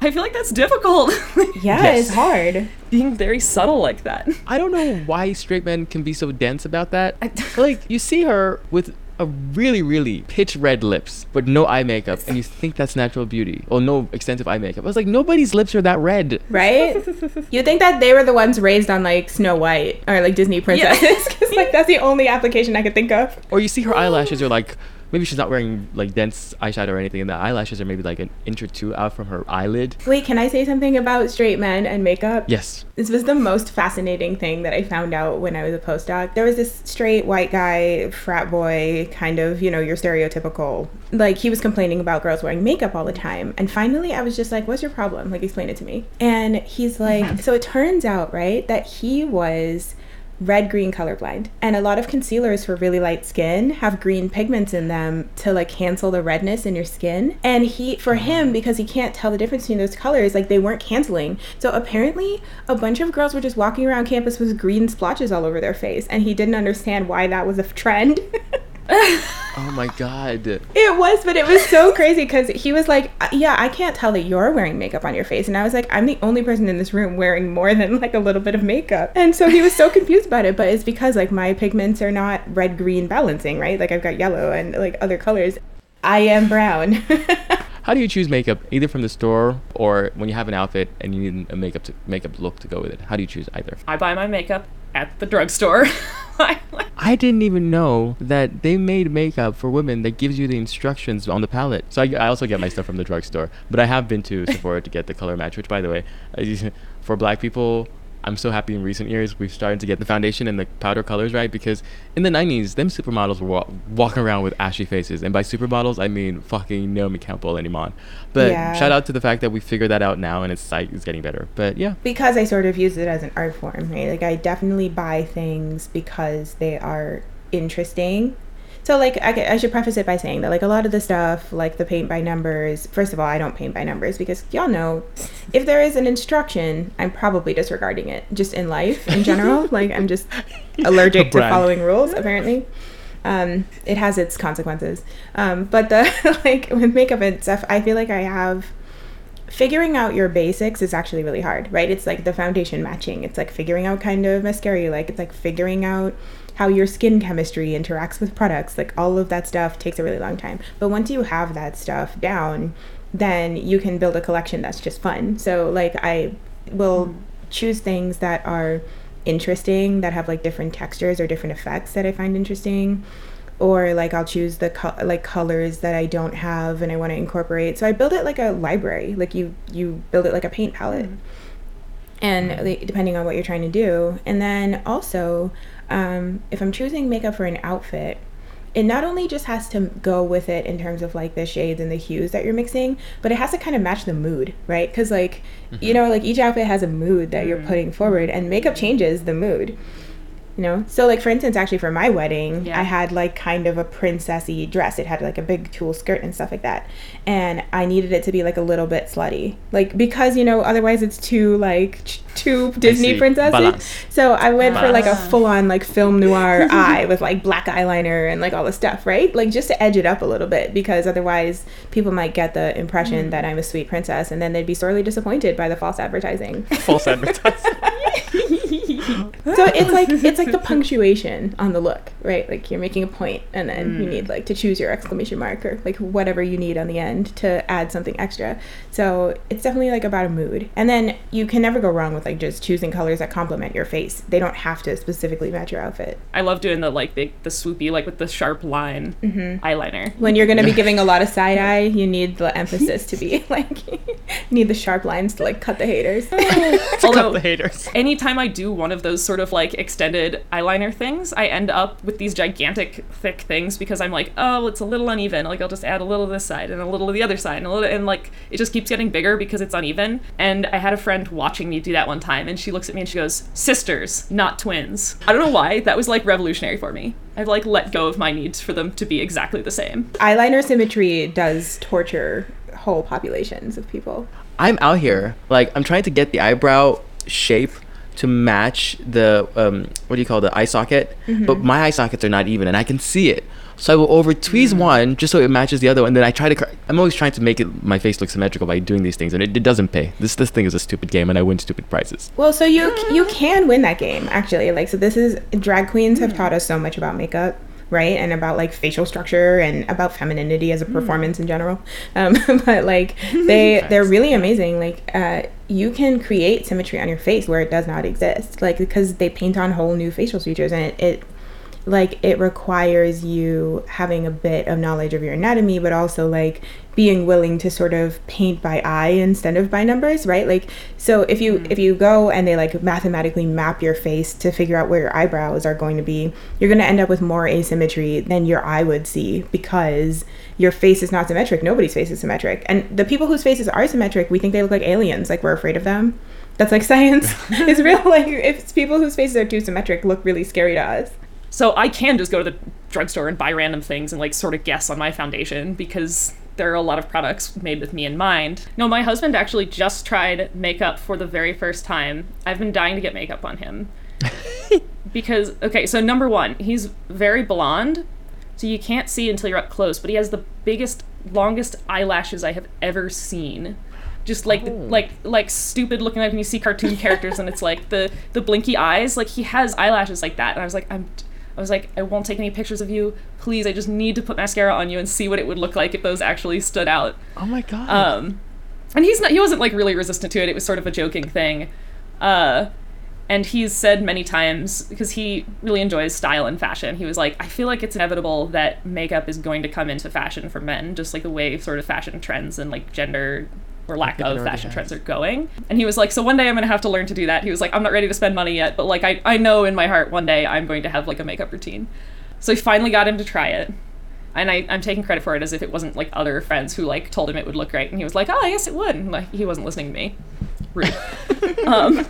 Speaker 1: I feel like that's difficult.
Speaker 3: Yeah,
Speaker 2: Yes.
Speaker 3: it's hard.
Speaker 1: Being very subtle like that.
Speaker 2: I don't know why straight men can be so dense about that. Like you see her with a really, really pitch red lips, but no eye makeup, and you think that's natural beauty. Or no extensive eye makeup. I was like, nobody's lips are that red.
Speaker 3: Right? you think that they were the ones raised on like Snow White or like Disney princesses? Because like that's the only application I could think of.
Speaker 2: Or you see her eyelashes are like maybe she's not wearing like dense eyeshadow or anything, and the eyelashes are maybe like an inch or two out from her eyelid.
Speaker 3: Wait, can I say something about straight men and makeup?
Speaker 2: Yes.
Speaker 3: This was the most fascinating thing that I found out when I was a postdoc. There was this straight white guy, frat boy, kind of, you know, your stereotypical. Like, he was complaining about girls wearing makeup all the time. And finally, I was just like, what's your problem? Like, explain it to me. And he's like, so it turns out, right, that he was red green colorblind and a lot of concealers for really light skin have green pigments in them to like cancel the redness in your skin. And he for uh-huh. him because he can't tell the difference between those colors like they weren't canceling. So apparently a bunch of girls were just walking around campus with green splotches all over their face and he didn't understand why that was a trend
Speaker 2: Oh my god.
Speaker 3: It was, but it was so crazy because he was like, "Uh, "Yeah, I can't tell that you're wearing makeup on your face," and I was like, "I'm the only person in this room wearing more than like a little bit of makeup," and so he was so confused about it. But it's because like my pigments are not red green balancing, right? Like I've got yellow and like other colors. I am brown.
Speaker 2: How do you choose makeup, either from the store or when you have an outfit and you need a makeup to, makeup look to go with it? How do you choose either?
Speaker 1: I buy my makeup at the drugstore.
Speaker 2: I didn't even know that they made makeup for women that gives you the instructions on the palette. So I, I also get my stuff from the drugstore, but I have been to Sephora to get the color match. Which, by the way, for Black people, I'm so happy in recent years we've started to get the foundation and the powder colors right because in the 90s, them supermodels were wa- walking around with ashy faces, and by supermodels I mean fucking Naomi Campbell and Iman. But
Speaker 3: Yeah.
Speaker 2: shout out to the fact that we figured that out now and it's like it's getting better. But yeah,
Speaker 3: because I sort of use it as an art form, right? Like I definitely buy things because they are interesting. So like I, I should preface it by saying that like a lot of the stuff like the paint by numbers. First of all, I don't paint by numbers because y'all know if there is an instruction, I'm probably disregarding it just in life in general. like I'm just allergic to following rules apparently. Um, it has its consequences. Um, but the like with makeup and stuff, I feel like I have figuring out your basics is actually really hard, right? It's like the foundation matching. It's like figuring out kind of mascara you like. It's like figuring out how your skin chemistry interacts with products. Like all of that stuff takes a really long time. But once you have that stuff down, then you can build a collection that's just fun. So like I will hmm. choose things that are interesting that have like different textures or different effects that I find interesting or like I'll choose the co- like colors that I don't have and I want to incorporate. So I build it like a library. Like you you build it like a paint palette. Hmm. And depending on what you're trying to do, and then also, um, if I'm choosing makeup for an outfit, it not only just has to go with it in terms of like the shades and the hues that you're mixing, but it has to kind of match the mood, right? Because like, you know, like each outfit has a mood that you're putting forward, and makeup changes the mood. You know, so like for instance, actually for my wedding,
Speaker 1: Yeah.
Speaker 3: I had like kind of a princessy dress. It had like a big tulle skirt and stuff like that, and I needed it to be like a little bit slutty, like because you know otherwise it's too like ch- too Disney
Speaker 2: see.
Speaker 3: princessy.
Speaker 2: Balance.
Speaker 3: So I went for like a
Speaker 1: Ah.
Speaker 3: full on like film noir eye with like black eyeliner and like all the stuff, right? Like just to edge it up a little bit because otherwise people might get the impression that I'm a sweet princess and then they'd be sorely disappointed by the false advertising.
Speaker 2: false advertising.
Speaker 3: so it's like it's like the punctuation on the look, right? Like you're making a point and then you mm. need like to choose your exclamation mark or like whatever you need on the end to add something extra. So it's definitely like about a mood. And then you can never go wrong with like just choosing colors that complement your face. They don't have to specifically match your outfit.
Speaker 1: I love doing the like big the swoopy like with the sharp line mm-hmm. eyeliner.
Speaker 3: When you're going to be giving a lot of side eye, you need the emphasis to be like you need the sharp lines to like cut the haters.
Speaker 2: Cut
Speaker 1: Although
Speaker 2: the haters.
Speaker 1: anytime I do one of those sort of like extended eyeliner things, I end up with these gigantic thick things because I'm like, oh, it's a little uneven. Like I'll just add a little of this side and a little of the other side and a little, and like it just keeps getting bigger because it's uneven. And I had a friend watching me do that one time, and she looks at me and she goes, "Sisters, not twins." I don't know why that was like revolutionary for me. I've like let go of my needs for them to be exactly the same.
Speaker 3: Eyeliner symmetry does torture whole populations of people.
Speaker 2: I'm out here, like I'm trying to get the eyebrow shape to match the um, what do you call the eye socket, but my eye sockets are not even, and I can see it. So I will over tweeze one just so it matches the other one. And then I try to. cor- I'm always trying to make it my face look symmetrical by doing these things, and it, it doesn't pay. This this thing is a stupid game, and I win stupid prizes.
Speaker 3: Well, so you you can win that game actually. Like so, this is drag queens have taught us so much about makeup, right, and about like facial structure and about femininity as a performance in general. Um, but like they they're really amazing. Like uh, you can create symmetry on your face where it does not exist. Like because they paint on whole new facial features and it. it like it requires you having a bit of knowledge of your anatomy but also like being willing to sort of paint by eye instead of by numbers right? Like so if you mm-hmm. if you go and they like mathematically map your face to figure out where your eyebrows are going to be you're going to end up with more asymmetry than your eye would see because your face is not symmetric. Nobody's face is symmetric. And the people whose faces are symmetric we think they look like aliens like we're afraid of them. That's like science. Is real like if people whose faces are too symmetric look really scary to us.
Speaker 1: So I can just go to the drugstore and buy random things and like sort of guess on my foundation because there are a lot of products made with me in mind. No, my husband actually just tried makeup for the very first time. I've been dying to get makeup on him. because okay, so number 1, he's very blonde, so you can't see until you're up close, but he has the biggest longest eyelashes I have ever seen. Just like oh. like like stupid looking like when you see cartoon characters and it's like the the blinky eyes, like he has eyelashes like that and I was like I'm I was like, I won't take any pictures of you. Please, I just need to put mascara on you and see what it would look like if those actually stood out.
Speaker 2: Oh my god.
Speaker 1: Um, and he's not, he wasn't like really resistant to it. It was sort of a joking thing. Uh, and he's said many times because he really enjoys style and fashion. He was like, I feel like it's inevitable that makeup is going to come into fashion for men, just like the way sort of fashion trends and like gender or lack of fashion trends are going. And he was like, so one day I'm going to have to learn to do that. He was like, I'm not ready to spend money yet, but like I, I know in my heart one day I'm going to have like a makeup routine. So he finally got him to try it. And I, I'm taking credit for it as if it wasn't like other friends who like told him it would look great, and he was like, "Oh, yes, it would." And, like he wasn't listening to me. Rude. um,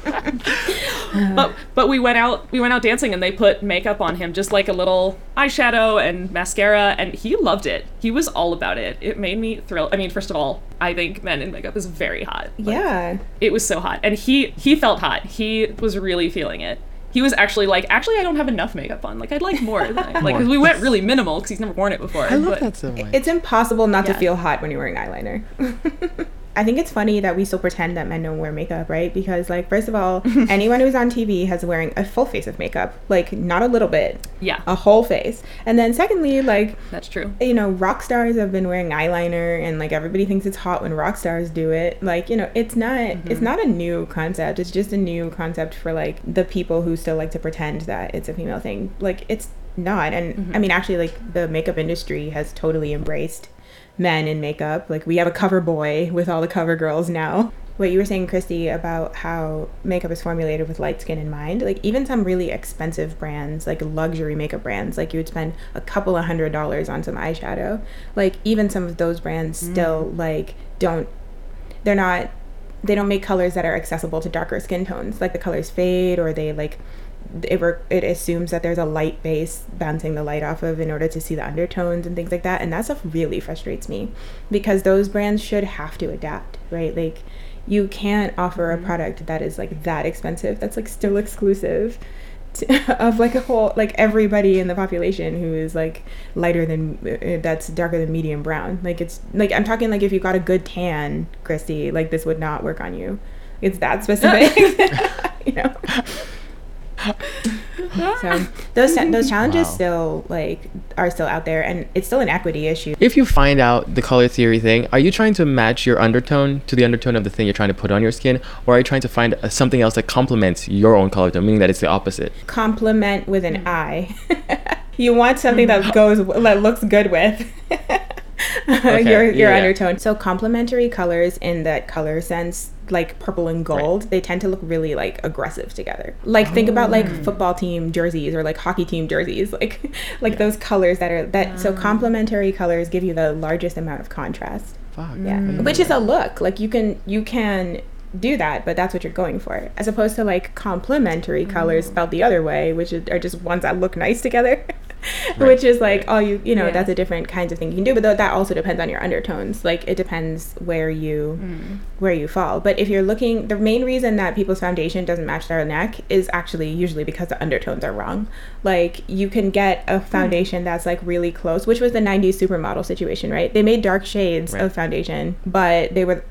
Speaker 1: but but we went out we went out dancing, and they put makeup on him, just like a little eyeshadow and mascara, and he loved it. He was all about it. It made me thrill. I mean, first of all, I think men in makeup is very hot. Like,
Speaker 3: yeah
Speaker 1: it was so hot and he he felt hot he was really feeling it he was actually like actually i don't have enough makeup on like i'd like more like because we went really minimal because he's never worn it before
Speaker 2: I love
Speaker 1: but-
Speaker 2: that so much.
Speaker 3: It's impossible not to feel hot when you're wearing eyeliner. I think it's funny that we still pretend that men don't wear makeup, right? Because, like, first of all, anyone who's on TV has wearing a full face of makeup, like, not a little bit,
Speaker 1: yeah
Speaker 3: a whole face. And then, secondly, like,
Speaker 1: that's true
Speaker 3: you know, rock stars have been wearing eyeliner, and like everybody thinks it's hot when rock stars do it. Like, you know, it's not it's mm-hmm. not a new concept. It's just a new concept for like the people who still like to pretend that it's a female thing. Like, it's not. And mm-hmm. I mean, actually, like the makeup industry has totally embraced men in makeup. Like, we have a cover boy with all the cover girls now. What you were saying, Christy, about how makeup is formulated with light skin in mind, like even some really expensive brands, like luxury makeup brands, like you would spend a couple of hundred dollars on some eyeshadow. Like even some of those brands mm. still like don't, they're not, they don't make colors that are accessible to darker skin tones. Like the colors fade or they like it, re- it assumes that there's a light base bouncing the light off of in order to see the undertones and things like that. And that stuff really frustrates me because those brands should have to adapt right? Like you can't offer a product that is like that expensive that's like still exclusive to, of like a whole like everybody in the population who is like lighter than uh, that's darker than medium brown. Like it's like i'm talking like if you got a good tan christy like this would not work on you. It's that specific. You know so those those challenges
Speaker 2: Wow.
Speaker 3: still like are still out there and it's still an equity issue.
Speaker 2: If you find out the color theory thing, are you trying to match your undertone to the undertone of the thing you're trying to put on your skin, or are you trying to find uh, something else that complements your own color tone, meaning that it's the opposite?
Speaker 3: complement with an eye. You want something that goes that looks good with your your
Speaker 2: yeah, yeah.
Speaker 3: undertone. So complementary colors in that color sense like purple and gold they tend to look really like aggressive together. Like think about like mm. football team jerseys or like hockey team jerseys like like those colors that are that so mm. complementary colors give you the largest amount of contrast.
Speaker 2: Fuck.
Speaker 3: yeah. Mm. Which is a look. Like you can you can do that but that's what you're going for. As opposed to like complementary colors spelled the other way which are just ones that look nice together which is like
Speaker 2: right.
Speaker 3: all you you know
Speaker 1: Yeah.
Speaker 3: that's a different kinds of thing you can do but that also depends on your undertones like it depends where you
Speaker 1: Mm.
Speaker 3: where you fall but if you're looking the main reason that people's foundation doesn't match their neck is actually usually because the undertones are wrong like you can get
Speaker 2: Hmm.
Speaker 3: a foundation that's like really close which was the 90s supermodel situation right they made dark shades
Speaker 2: Right.
Speaker 3: of foundation but they were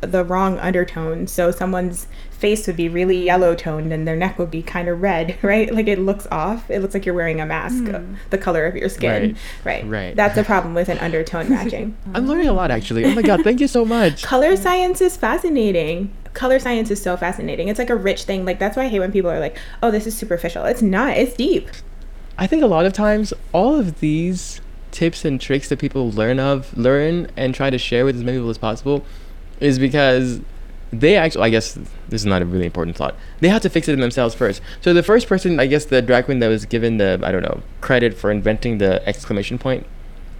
Speaker 3: the wrong undertone. So someone's face would be really yellow toned and their neck would be kind of red right? Like it looks off. It looks like you're wearing a mask uh, hmm. the color of your skin. Right.
Speaker 2: Right.
Speaker 3: that's a problem with an undertone matching.
Speaker 2: I'm learning a lot actually. Oh my god, thank you so much.
Speaker 3: color science is fascinating. Color science is so fascinating. It's like a rich thing. Like that's why i hate when people are like oh this is superficial. It's not. It's deep.
Speaker 2: I think a lot of times all of these tips and tricks that people learn of, learn and try to share with as many people as possible is because they actually I guess this is not a really important thought. They had to fix it in themselves first. So the first person, I guess the drag queen that was given the I don't know, credit for inventing the exclamation point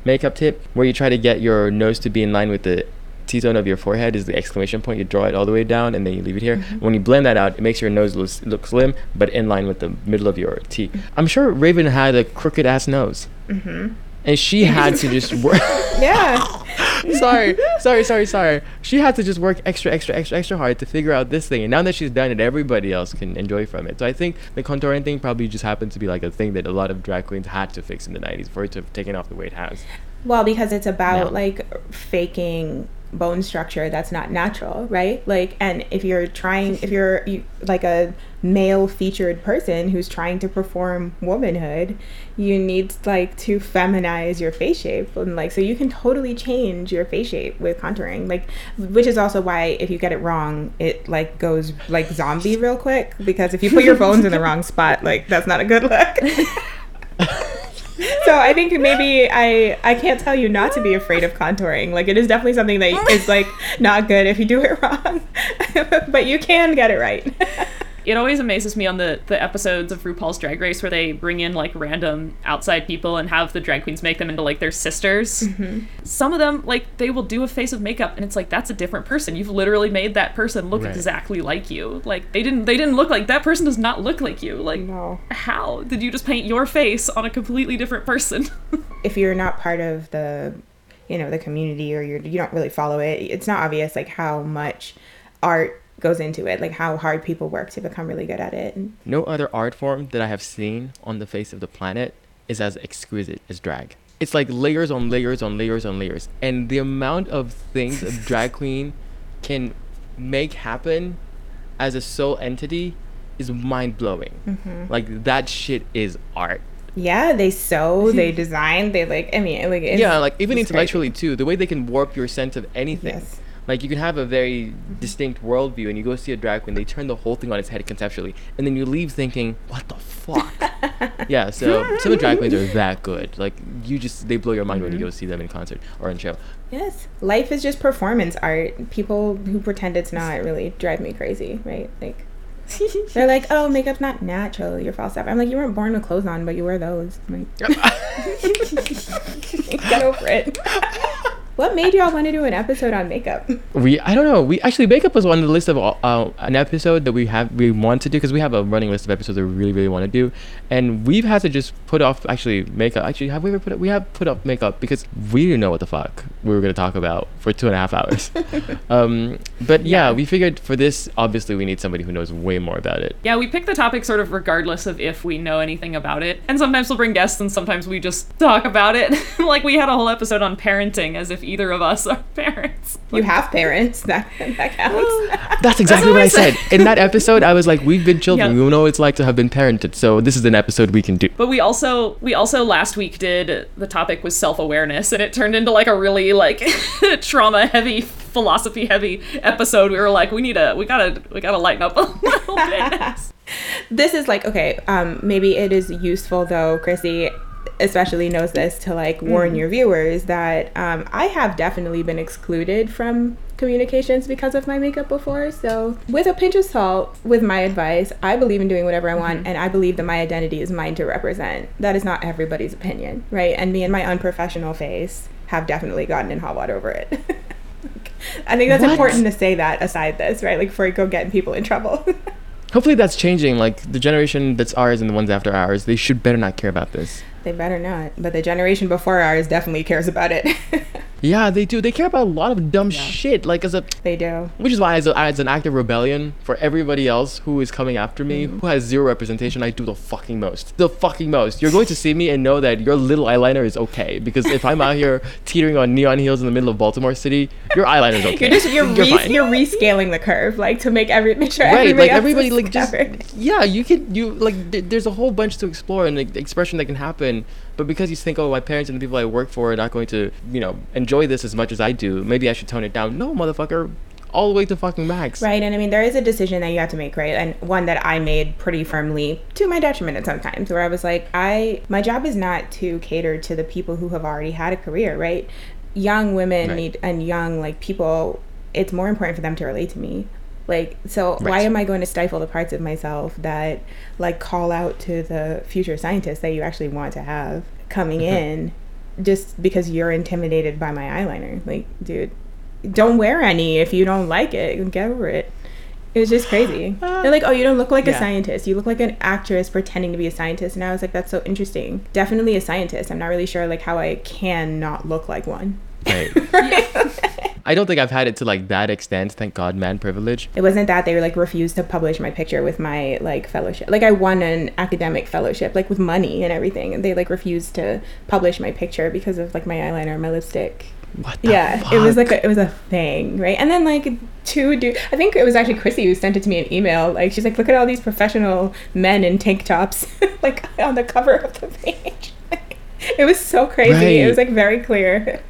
Speaker 2: makeup tip where you try to get your nose to be in line with the T-zone of your forehead is the exclamation point. You draw it all the way down and then you leave it here. When you blend that out, it makes your nose look, look slim, but in line with the middle of your T. I'm sure Raven had a crooked ass nose,
Speaker 3: mm-hmm.
Speaker 2: And she had to just work.
Speaker 3: yeah
Speaker 2: sorry, sorry, sorry, sorry. She had to just work extra, extra, extra, extra hard to figure out this thing. And now that she's done it, everybody else can enjoy from it. So I think the contouring thing probably just happened to be like a thing that a lot of drag queens had to fix in the 90s for it to have taken off the way it has.
Speaker 3: Well, because it's about
Speaker 2: No.
Speaker 3: like faking bone structure that's not natural, right? Like, and if you're trying, if you're you, like a male featured person who's trying to perform womanhood, you need like to feminize your face shape, and like, so you can totally change your face shape with contouring, like, which is also why if you get it wrong, it like goes like zombie real quick because if you put your bones in the wrong spot, like, that's not a good look. so I think maybe I I can't tell you not to be afraid of contouring. Like it is definitely something that is like not good if you do it wrong, but you can get it right.
Speaker 1: It always amazes me on the, the episodes of RuPaul's Drag Race where they bring in like random outside people and have the drag queens make them into like their sisters. Mm-hmm. Some of them, like, they will do a face of makeup and it's like that's a different person. You've literally made that person look
Speaker 2: Right.
Speaker 1: exactly like you. Like they didn't they didn't look like that person does not look like you. Like
Speaker 3: No.
Speaker 1: how did you just paint your face on a completely different person?
Speaker 3: if you're not part of the you know the community or you're you don't really follow it, it's not obvious like how much art goes into it, like how hard people work to become really good at it.
Speaker 2: No other art form that I have seen on the face of the planet is as exquisite as drag. It's like layers on layers on layers on layers. And the amount of things a drag queen can make happen as a sole entity is mind blowing. Mm-hmm. Like that shit is art.
Speaker 3: yeah, they sew, they design, they like. I mean, like it's,
Speaker 2: yeah, like even
Speaker 3: it's crazy.
Speaker 2: intellectually too. The way they can warp your sense of anything.
Speaker 3: Yes.
Speaker 2: Like you can have a very distinct worldview, and you go see a drag queen. They turn the whole thing on its head conceptually, and then you leave thinking, "What the fuck?" yeah. So some of the drag queens are that good. Like you just they blow your mind when you mm-hmm. go see them in concert or in show.
Speaker 3: Yes, life is just performance art. People who pretend it's not really drive me crazy, right? Like they're like, "Oh, makeup's not natural. You're false up." I'm like, "You weren't born with clothes on, but you wear those." I'm like, get over it. What made y'all want to do an episode on makeup?
Speaker 2: We I don't know. We actually makeup was on the list of uh, an episode that we have we want to do because we have a running list of episodes that we really really want to do, and we've had to just put off actually makeup. Actually, have we ever put it? We have put off makeup because we didn't know what the fuck we were gonna talk about for two and a half hours. um, but yeah,
Speaker 3: Yeah.
Speaker 2: we figured for this, obviously, we need somebody who knows way more about it.
Speaker 1: yeah, we pick the topic sort of regardless of if we know anything about it. And sometimes we'll bring guests and sometimes we just talk about it. like we had a whole episode on parenting as if either of us are parents.
Speaker 3: You have parents. That that counts.
Speaker 2: That's exactly
Speaker 1: what
Speaker 2: what
Speaker 1: I
Speaker 2: I said. In that episode, I was like, we've been children.
Speaker 1: Yeah.
Speaker 2: We know what it's like to have been parented. So this is an episode we can do.
Speaker 1: But we also we also last week did the topic was self-awareness and it turned into like a really like trauma heavy philosophy heavy episode. We were like we need to we got to we got to lighten up a little bit.
Speaker 3: this is like okay um maybe it is useful though chrissy especially knows this to like warn your viewers that um, i have definitely been excluded from communications because of my makeup before. So with a pinch of salt with my advice i believe in doing whatever i want and i believe that my identity is mine to represent. That is not everybody's opinion right? And me and my unprofessional face have definitely gotten in hot water over it I think that's
Speaker 2: What?
Speaker 3: important to say that aside this, right? Like before you go getting people in trouble.
Speaker 2: Hopefully that's changing. Like the generation that's ours and the ones after ours, they should better not care about this.
Speaker 3: They better not. But the generation before ours definitely cares about it.
Speaker 2: Yeah, they do. They care about a lot of dumb shit. Like as a,
Speaker 3: they do.
Speaker 2: which is why as, a, as an act of rebellion for everybody else who is coming after me, mm-hmm. who has zero representation, I do the fucking most. The fucking most. You're going to see me and know that your little eyeliner is okay. Because if I'm out here teetering on neon heels in the middle of Baltimore City, your eyeliner is okay.
Speaker 3: You're just you're re-
Speaker 2: fine.
Speaker 3: you're rescaling the curve, like to make every make sure
Speaker 2: right
Speaker 3: everybody
Speaker 2: like everybody like just yeah you could you like th- there's a whole bunch to explore and like, expression that can happen but because you think oh my parents and the people i work for are not going to you know enjoy this as much as i do maybe i should tone it down no motherfucker all the way to fucking max
Speaker 3: Right, and I mean there is a decision that you have to make, right? And one that I made pretty firmly to my detriment at sometimes, where I was like, I my job is not to cater to the people who have already had a career, right? Young women
Speaker 2: Right.
Speaker 3: need and young like people. It's more important for them to relate to me. Like, so why am I going to stifle the parts of myself that like call out to the future scientists that you actually want to have coming
Speaker 2: Mm-hmm.
Speaker 3: in just because you're intimidated by my eyeliner? Like, dude, don't wear any if you don't like it. Get over it. It was just crazy. They're like, oh, you don't look like a scientist. You look like an actress pretending to be a scientist. And I was like, that's so interesting. Definitely a scientist. I'm not really sure like how I can not look like one.
Speaker 2: Right. i don't think i've had it to like that extent thank god man privilege
Speaker 3: It wasn't that they were like refused to publish my picture with my like fellowship. Like I won an academic fellowship, like with money and everything, and they like refused to publish my picture because of like my eyeliner and my lipstick.
Speaker 2: what the
Speaker 3: yeah, it was like a, it was a thing, right? And then like two dude, I think it was actually Chrissy who sent it to me in email. Like she's like, look at all these professional men in tank tops, like on the cover of the page. it was so crazy. It was like very clear.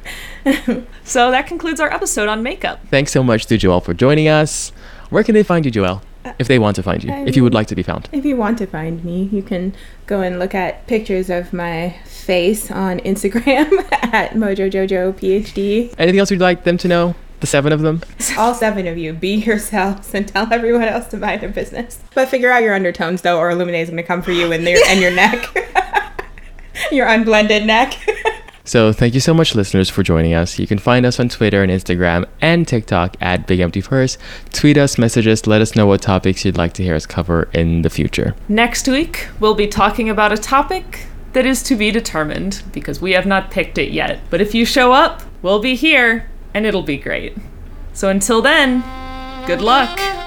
Speaker 1: So that concludes our episode on makeup.
Speaker 2: thanks so much to joelle for joining us where can they find you joelle uh, if they want to find you if you would like to be found
Speaker 3: If you want to find me, you can go and look at pictures of my face on Instagram at MojoJojo PhD.
Speaker 2: anything else you'd like them to know the seven of them
Speaker 3: All seven of you, be yourselves and tell everyone else to mind their business. But figure out your undertones though, or Olumide's gonna come for you in your and your neck, your unblended neck.
Speaker 2: So thank you so much, listeners, for joining us. You can find us on Twitter and Instagram and TikTok at Big Empty Purse. Tweet us, message us, let us know what topics you'd like to hear us cover in the future.
Speaker 1: Next week, we'll be talking about a topic that is to be determined because we have not picked it yet. But if you show up, we'll be here and it'll be great. So until then, good luck.